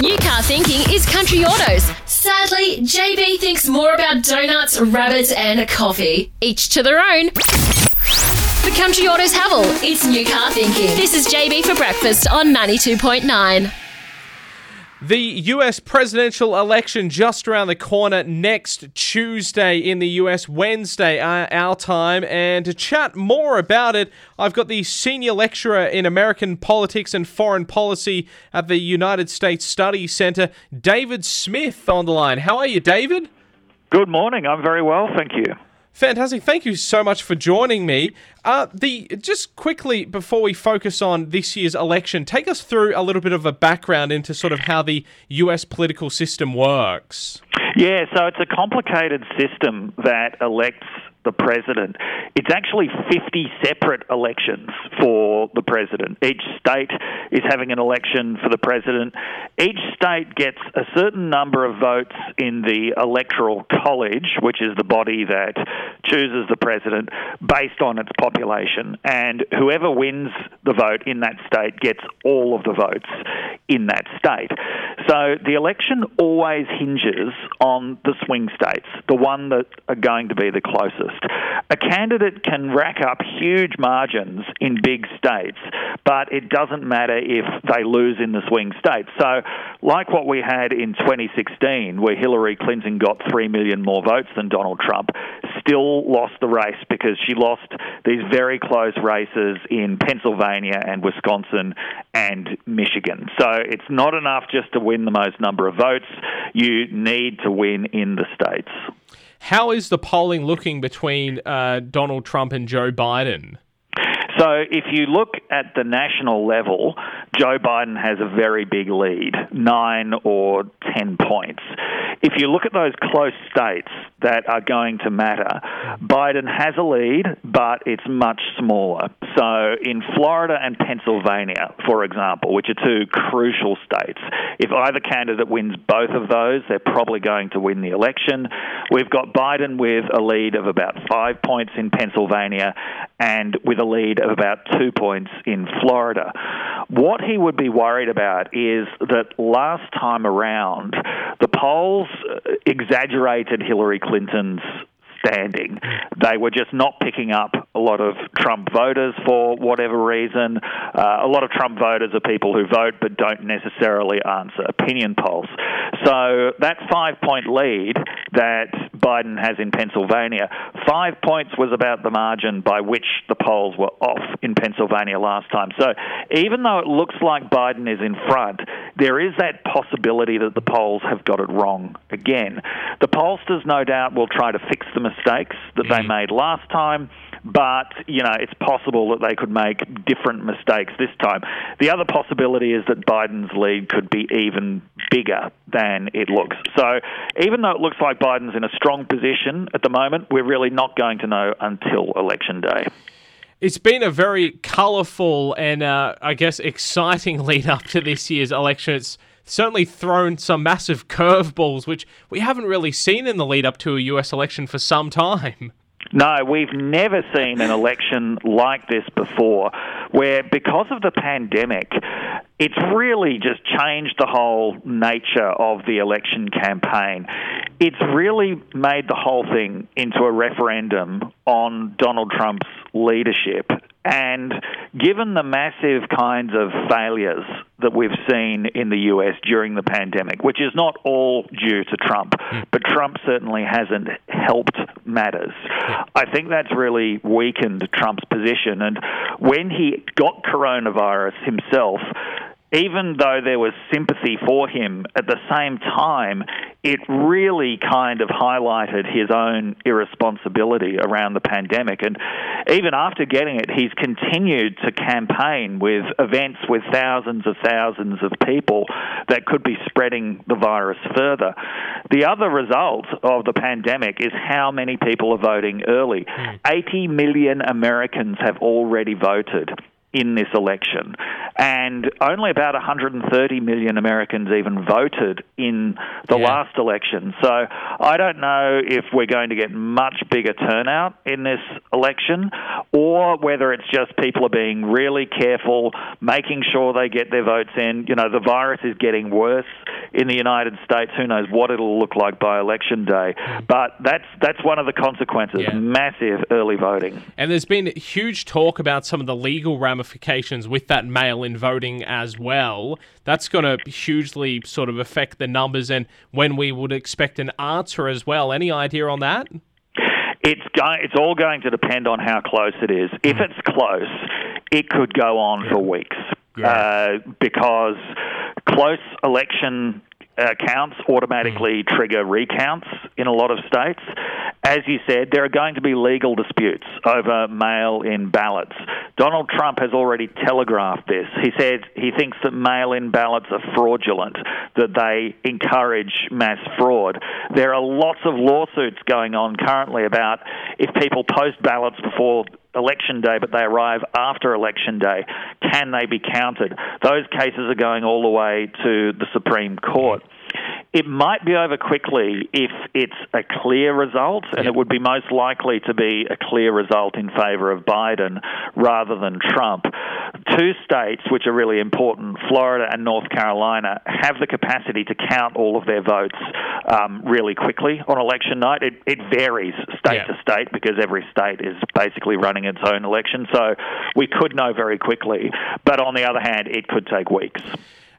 New Car Thinking is Country Autos. Sadly, JB thinks more about donuts, rabbits, and coffee. Each to their own. The Country Autos Haval. It's New Car Thinking. This is JB for breakfast on 92.9. The US presidential election just around the corner next Tuesday in the US, Wednesday, uh, our time. And to chat more about it, I've got the senior lecturer in American politics and foreign policy at the United States Study Center, David Smith, on the line. How are you, David? Good morning. I'm very well, thank you. Fantastic. Thank you so much for joining me. Uh, the just quickly before we focus on this year's election, take us through a little bit of a background into sort of how the US political system works. Yeah, so it's a complicated system that elects the president. It's actually 50 separate elections for the president. Each state is having an election for the president. Each state gets a certain number of votes in the electoral college, which is the body that chooses the president based on its population. And whoever wins the vote in that state gets all of the votes in that state. So the election always hinges on the swing states, the one that are going to be the closest. A candidate can rack up huge margins in big states, but it doesn't matter if they lose in the swing states. So, like what we had in 2016, where Hillary Clinton got 3 million more votes than Donald Trump, still lost the race because she lost these very close races in Pennsylvania and Wisconsin and Michigan. So it's not enough just to win the most number of votes, you need to win in the states. How is the polling looking between uh, Donald Trump and Joe Biden? So, if you look at the national level, Joe Biden has a very big lead, nine or ten points. If you look at those close states that are going to matter, Biden has a lead, but it's much smaller. So, in Florida and Pennsylvania, for example, which are two crucial states, if either candidate wins both of those, they're probably going to win the election. We've got Biden with a lead of about five points in Pennsylvania and with a lead of about two points in Florida. What he would be worried about is that last time around, the polls exaggerated Hillary Clinton's standing. They were just not picking up a lot of Trump voters for whatever reason. Uh, a lot of Trump voters are people who vote but don't necessarily answer opinion polls. So that five point lead that Biden has in Pennsylvania, five points was about the margin by which the polls were off in Pennsylvania last time. So even though it looks like Biden is in front, there is that possibility that the polls have got it wrong again. The pollsters, no doubt, will try to fix the mistakes that they made last time but you know it's possible that they could make different mistakes this time. The other possibility is that Biden's lead could be even bigger than it looks. So even though it looks like Biden's in a strong position at the moment, we're really not going to know until election day. It's been a very colourful and, uh, I guess, exciting lead up to this year's election. It's certainly thrown some massive curveballs, which we haven't really seen in the lead up to a US election for some time. No, we've never seen an election like this before, where because of the pandemic, it's really just changed the whole nature of the election campaign. It's really made the whole thing into a referendum on Donald Trump's leadership. And given the massive kinds of failures that we've seen in the US during the pandemic, which is not all due to Trump, hmm. but Trump certainly hasn't helped matters. Hmm. I think that's really weakened Trump's position. And when he got coronavirus himself, even though there was sympathy for him, at the same time, it really kind of highlighted his own irresponsibility around the pandemic. And even after getting it, he's continued to campaign with events with thousands of thousands of people that could be spreading the virus further. The other result of the pandemic is how many people are voting early. Hmm. 80 million Americans have already voted in this election. And only about 130 million Americans even voted in the Yeah. last election. So I don't know if we're going to get much bigger turnout in this election or whether it's just people are being really careful, making sure they get their votes in. You know, the virus is getting worse in the United States. Who knows what it'll look like by election day? Mm. But that's that's one of the consequences. Yeah. Massive early voting. And there's been huge talk about some of the legal ramifications with that mail in voting as well. That's going to hugely sort of affect the numbers and when we would expect an answer as well. Any idea on that? It's going. It's all going to depend on how close it is. If it's close, it could go on for weeks Yeah. uh, because close election uh, counts automatically Mm. trigger recounts in a lot of states. As you said, there are going to be legal disputes over mail-in ballots. Donald Trump has already telegraphed this. He said he thinks that mail-in ballots are fraudulent, that they encourage mass fraud. There are lots of lawsuits going on currently about if people post ballots before election day but they arrive after election day, can they be counted? Those cases are going all the way to the Supreme Court. It might be over quickly if it's a clear result, and it would be most likely to be a clear result in favour of Biden rather than Trump. Two states which are really important, Florida and North Carolina, have the capacity to count all of their votes um, really quickly on election night. It, it varies state Yeah. to state because every state is basically running its own election, so we could know very quickly. But on the other hand, it could take weeks.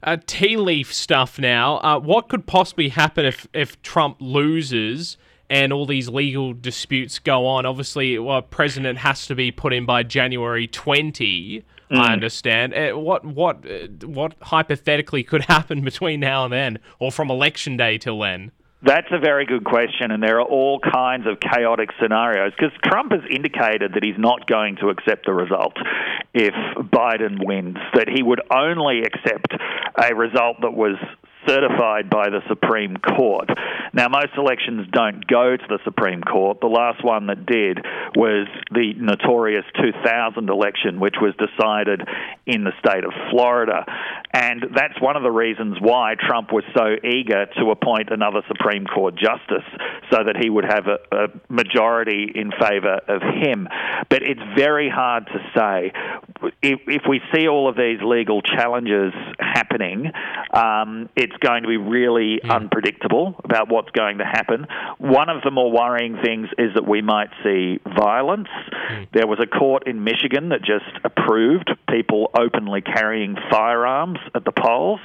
Uh, tea leaf stuff now. Uh, what could possibly happen if, if Trump loses and all these legal disputes go on? Obviously, well, a president has to be put in by January 20. I understand. Uh, what what uh, what hypothetically could happen between now and then, or from election day till then? That's a very good question, and there are all kinds of chaotic scenarios because Trump has indicated that he's not going to accept the result if Biden wins, that he would only accept a result that was certified by the Supreme Court. Now, most elections don't go to the Supreme Court. The last one that did was the notorious 2000 election, which was decided in the state of Florida. And that's one of the reasons why Trump was so eager to appoint another Supreme Court justice so that he would have a, a majority in favor of him. But it's very hard to say. If, if we see all of these legal challenges happening, um, it's going to be really unpredictable about what's going to happen. One of the more worrying things is that we might see violence. There was a court in Michigan that just approved people openly carrying firearms at the polls.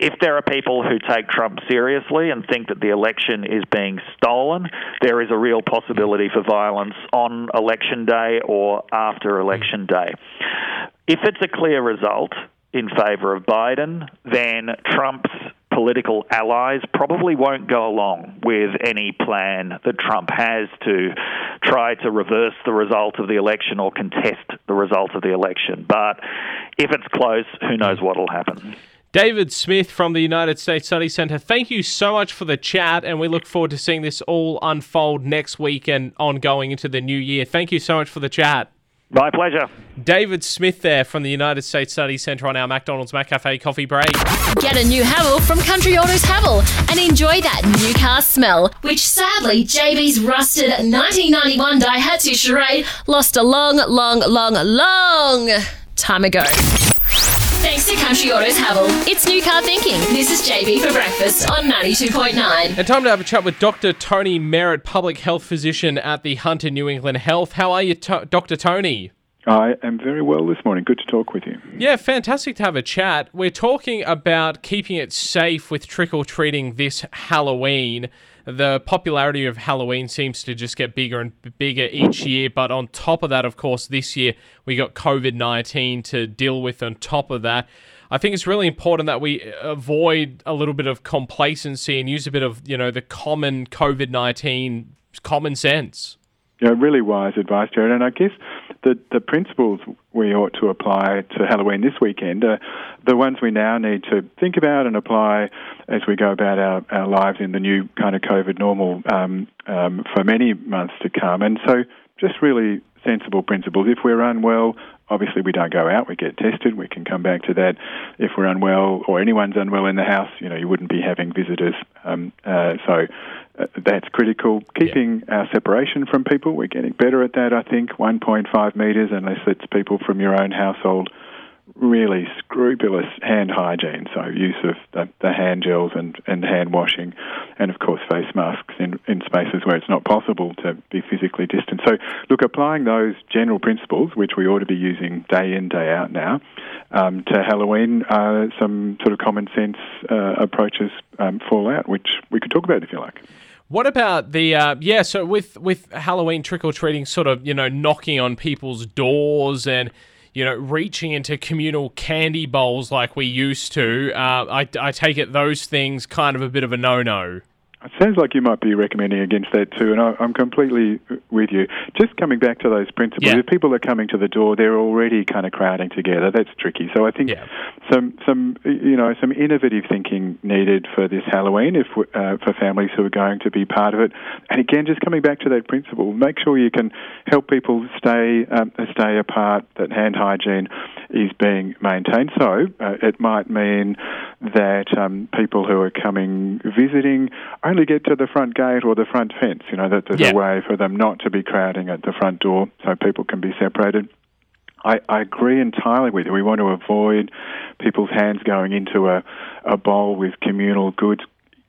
If there are people who take Trump seriously and think that the election is being stolen, there is a real possibility for violence on election day or after election day. If it's a clear result in favor of Biden, then Trump's political allies probably won't go along with any plan that Trump has to try to reverse the result of the election or contest the result of the election. But if it's close, who knows what will happen. David Smith from the United States Study Center, thank you so much for the chat, and we look forward to seeing this all unfold next week and ongoing into the new year. Thank you so much for the chat. My pleasure. David Smith there from the United States Study Center on our McDonald's McCafe coffee break. Get a new Haval from Country Autos Haval and enjoy that new car smell, which sadly JB's rusted 1991 Daihatsu Charade lost a long, long, long, long time ago. Thanks to Country Autos Haval. It's new car thinking. This is JB for breakfast on 92.9. And time to have a chat with Dr. Tony Merritt, public health physician at the Hunter New England Health. How are you, to- Dr. Tony? I am very well this morning. Good to talk with you. Yeah, fantastic to have a chat. We're talking about keeping it safe with trick or treating this Halloween. The popularity of Halloween seems to just get bigger and bigger each year. But on top of that, of course, this year we got COVID 19 to deal with on top of that. I think it's really important that we avoid a little bit of complacency and use a bit of, you know, the common COVID 19 common sense. Yeah, really wise advice, Jared. And I guess the, the principles we ought to apply to Halloween this weekend are the ones we now need to think about and apply as we go about our, our lives in the new kind of COVID normal um, um, for many months to come. And so just really sensible principles. If we're unwell, obviously we don't go out, we get tested, we can come back to that. If we're unwell or anyone's unwell in the house, you know, you wouldn't be having visitors. Um, uh, so uh, that's critical. Keeping our separation from people, we're getting better at that, I think. 1.5 metres, unless it's people from your own household really scrupulous hand hygiene, so use of the, the hand gels and, and hand washing, and of course face masks in, in spaces where it's not possible to be physically distant. So, look, applying those general principles, which we ought to be using day in, day out now, um, to Halloween, uh, some sort of common sense uh, approaches um, fall out, which we could talk about if you like. What about the uh, yeah? So with with Halloween trick or treating, sort of you know knocking on people's doors and you know reaching into communal candy bowls like we used to. Uh, I I take it those things kind of a bit of a no no. It sounds like you might be recommending against that too, and I, am completely with you. Just coming back to those principles, yeah. if people are coming to the door, they're already kind of crowding together. That's tricky. So I think yeah. some some you know some innovative thinking needed for this Halloween, if uh, for families who are going to be part of it. And again, just coming back to that principle, make sure you can help people stay um, stay apart. That hand hygiene is being maintained. So uh, it might mean that um, people who are coming visiting only get to the front gate or the front fence. You know that there's yeah. a way for them not to be crowding at the front door, so people can be separated. I, I agree entirely with you. We want to avoid people's hands going into a, a bowl with communal goods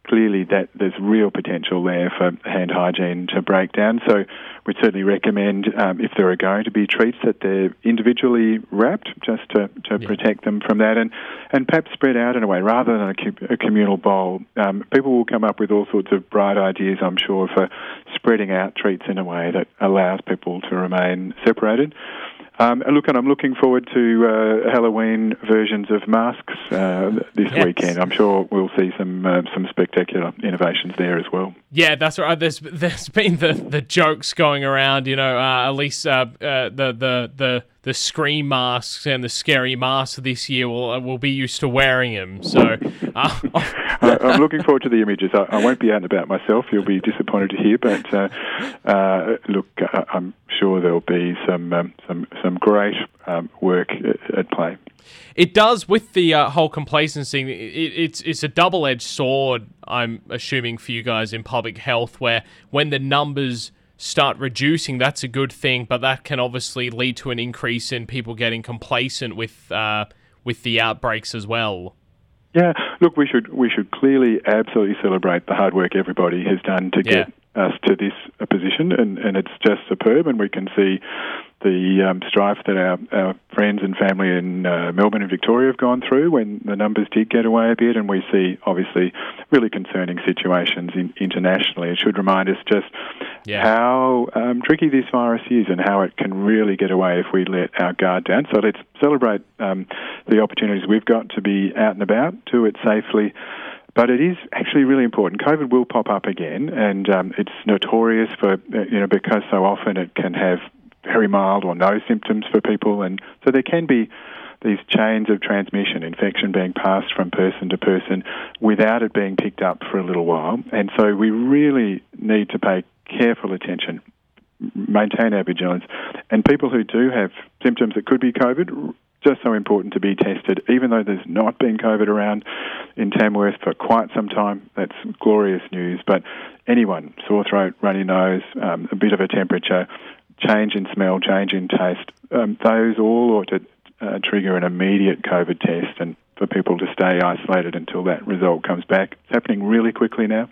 clearly that there's real potential there for hand hygiene to break down. So we'd certainly recommend um, if there are going to be treats that they're individually wrapped just to, to yeah. protect them from that and, and perhaps spread out in a way rather than a, a communal bowl. Um, people will come up with all sorts of bright ideas, I'm sure, for spreading out treats in a way that allows people to remain separated. Um, look, and I'm looking forward to uh, Halloween versions of masks uh, this yes. weekend. I'm sure we'll see some uh, some spectacular innovations there as well. Yeah, that's right. There's there's been the, the jokes going around. You know, uh, at least uh, uh, the the the the scream masks and the scary masks this year will will be used to wearing them. So uh, I'm looking forward to the images. I, I, won't be out and about myself. You'll be disappointed to hear, but uh, uh, look, I'm sure there'll be some um, some some great um, work at, play. It does with the uh, whole complacency. It, it's it's a double edged sword. I'm assuming for you guys in public health, where when the numbers start reducing, that's a good thing. But that can obviously lead to an increase in people getting complacent with uh, with the outbreaks as well. Yeah, look, we should we should clearly absolutely celebrate the hard work everybody has done to yeah. get us to this position, and, and it's just superb. And we can see the um, strife that our, our friends and family in uh, Melbourne and Victoria have gone through when the numbers did get away a bit, and we see obviously really concerning situations in, internationally. It should remind us just yeah. how um, tricky this virus is and how it can really get away if we let our guard down. So let's celebrate um, the opportunities we've got to be out and about, do it safely. But it is actually really important. COVID will pop up again, and um, it's notorious for you know because so often it can have very mild or no symptoms for people, and so there can be these chains of transmission, infection being passed from person to person without it being picked up for a little while. And so we really need to pay careful attention, maintain our vigilance, and people who do have symptoms that could be COVID, just so important to be tested, even though there's not been COVID around in Tamworth for quite some time. That's glorious news. But anyone, sore throat, runny nose, um, a bit of a temperature, change in smell, change in taste, um, those all ought to uh, trigger an immediate COVID test and for people to stay isolated until that result comes back. It's happening really quickly now,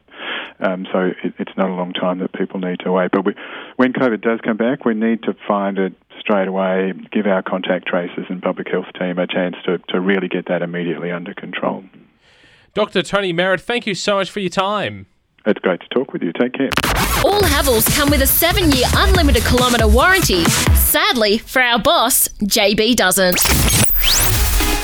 um, so it, it's not a long time that people need to wait. But we, when COVID does come back, we need to find it straight away, give our contact tracers and public health team a chance to, to really get that immediately under control. Dr. Tony Merritt, thank you so much for your time. It's great to talk with you. Take care. All Havals come with a seven year unlimited kilometre warranty. Sadly, for our boss, JB doesn't.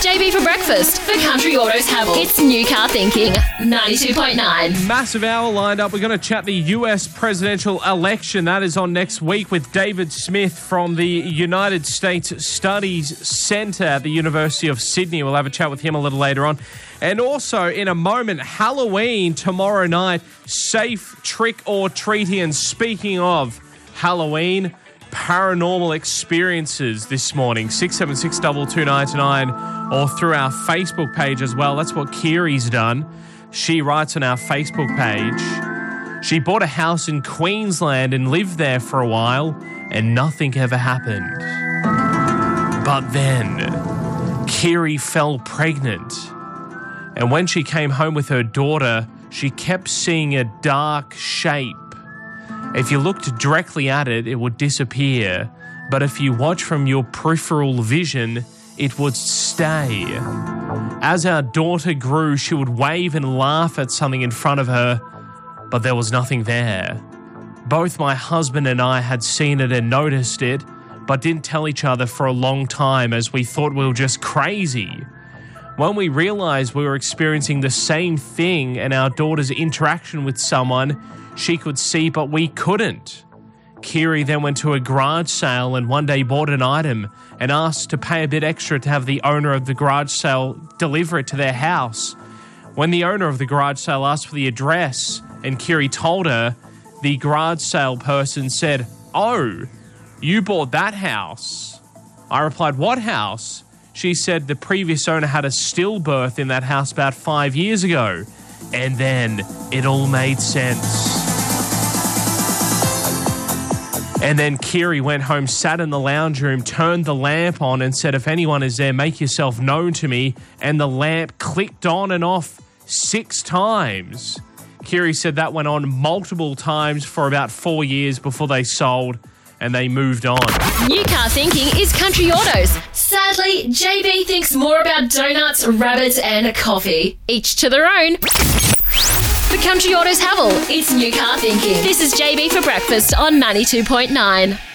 JB for breakfast for Country Autos Haval. It's new car thinking. 92.9. Massive hour lined up. We're going to chat the US presidential election. That is on next week with David Smith from the United States Studies Centre at the University of Sydney. We'll have a chat with him a little later on. And also, in a moment, Halloween tomorrow night, safe trick or treating. And speaking of Halloween, paranormal experiences this morning, 676 or through our Facebook page as well. That's what Kiri's done. She writes on our Facebook page. She bought a house in Queensland and lived there for a while, and nothing ever happened. But then Kiri fell pregnant. And when she came home with her daughter, she kept seeing a dark shape. If you looked directly at it, it would disappear. But if you watch from your peripheral vision, it would stay. As our daughter grew, she would wave and laugh at something in front of her, but there was nothing there. Both my husband and I had seen it and noticed it, but didn't tell each other for a long time as we thought we were just crazy. When we realized we were experiencing the same thing and our daughter's interaction with someone, she could see, but we couldn't. Kiri then went to a garage sale and one day bought an item and asked to pay a bit extra to have the owner of the garage sale deliver it to their house. When the owner of the garage sale asked for the address and Kiri told her, the garage sale person said, Oh, you bought that house. I replied, What house? She said the previous owner had a stillbirth in that house about five years ago. And then it all made sense. And then Kiri went home, sat in the lounge room, turned the lamp on, and said, If anyone is there, make yourself known to me. And the lamp clicked on and off six times. Kiri said that went on multiple times for about four years before they sold and they moved on. New car thinking is Country Autos. Sadly, JB thinks more about donuts, rabbits, and coffee. Each to their own. The Country Autos Haval. It's new car thinking. This is JB for breakfast on 92.9.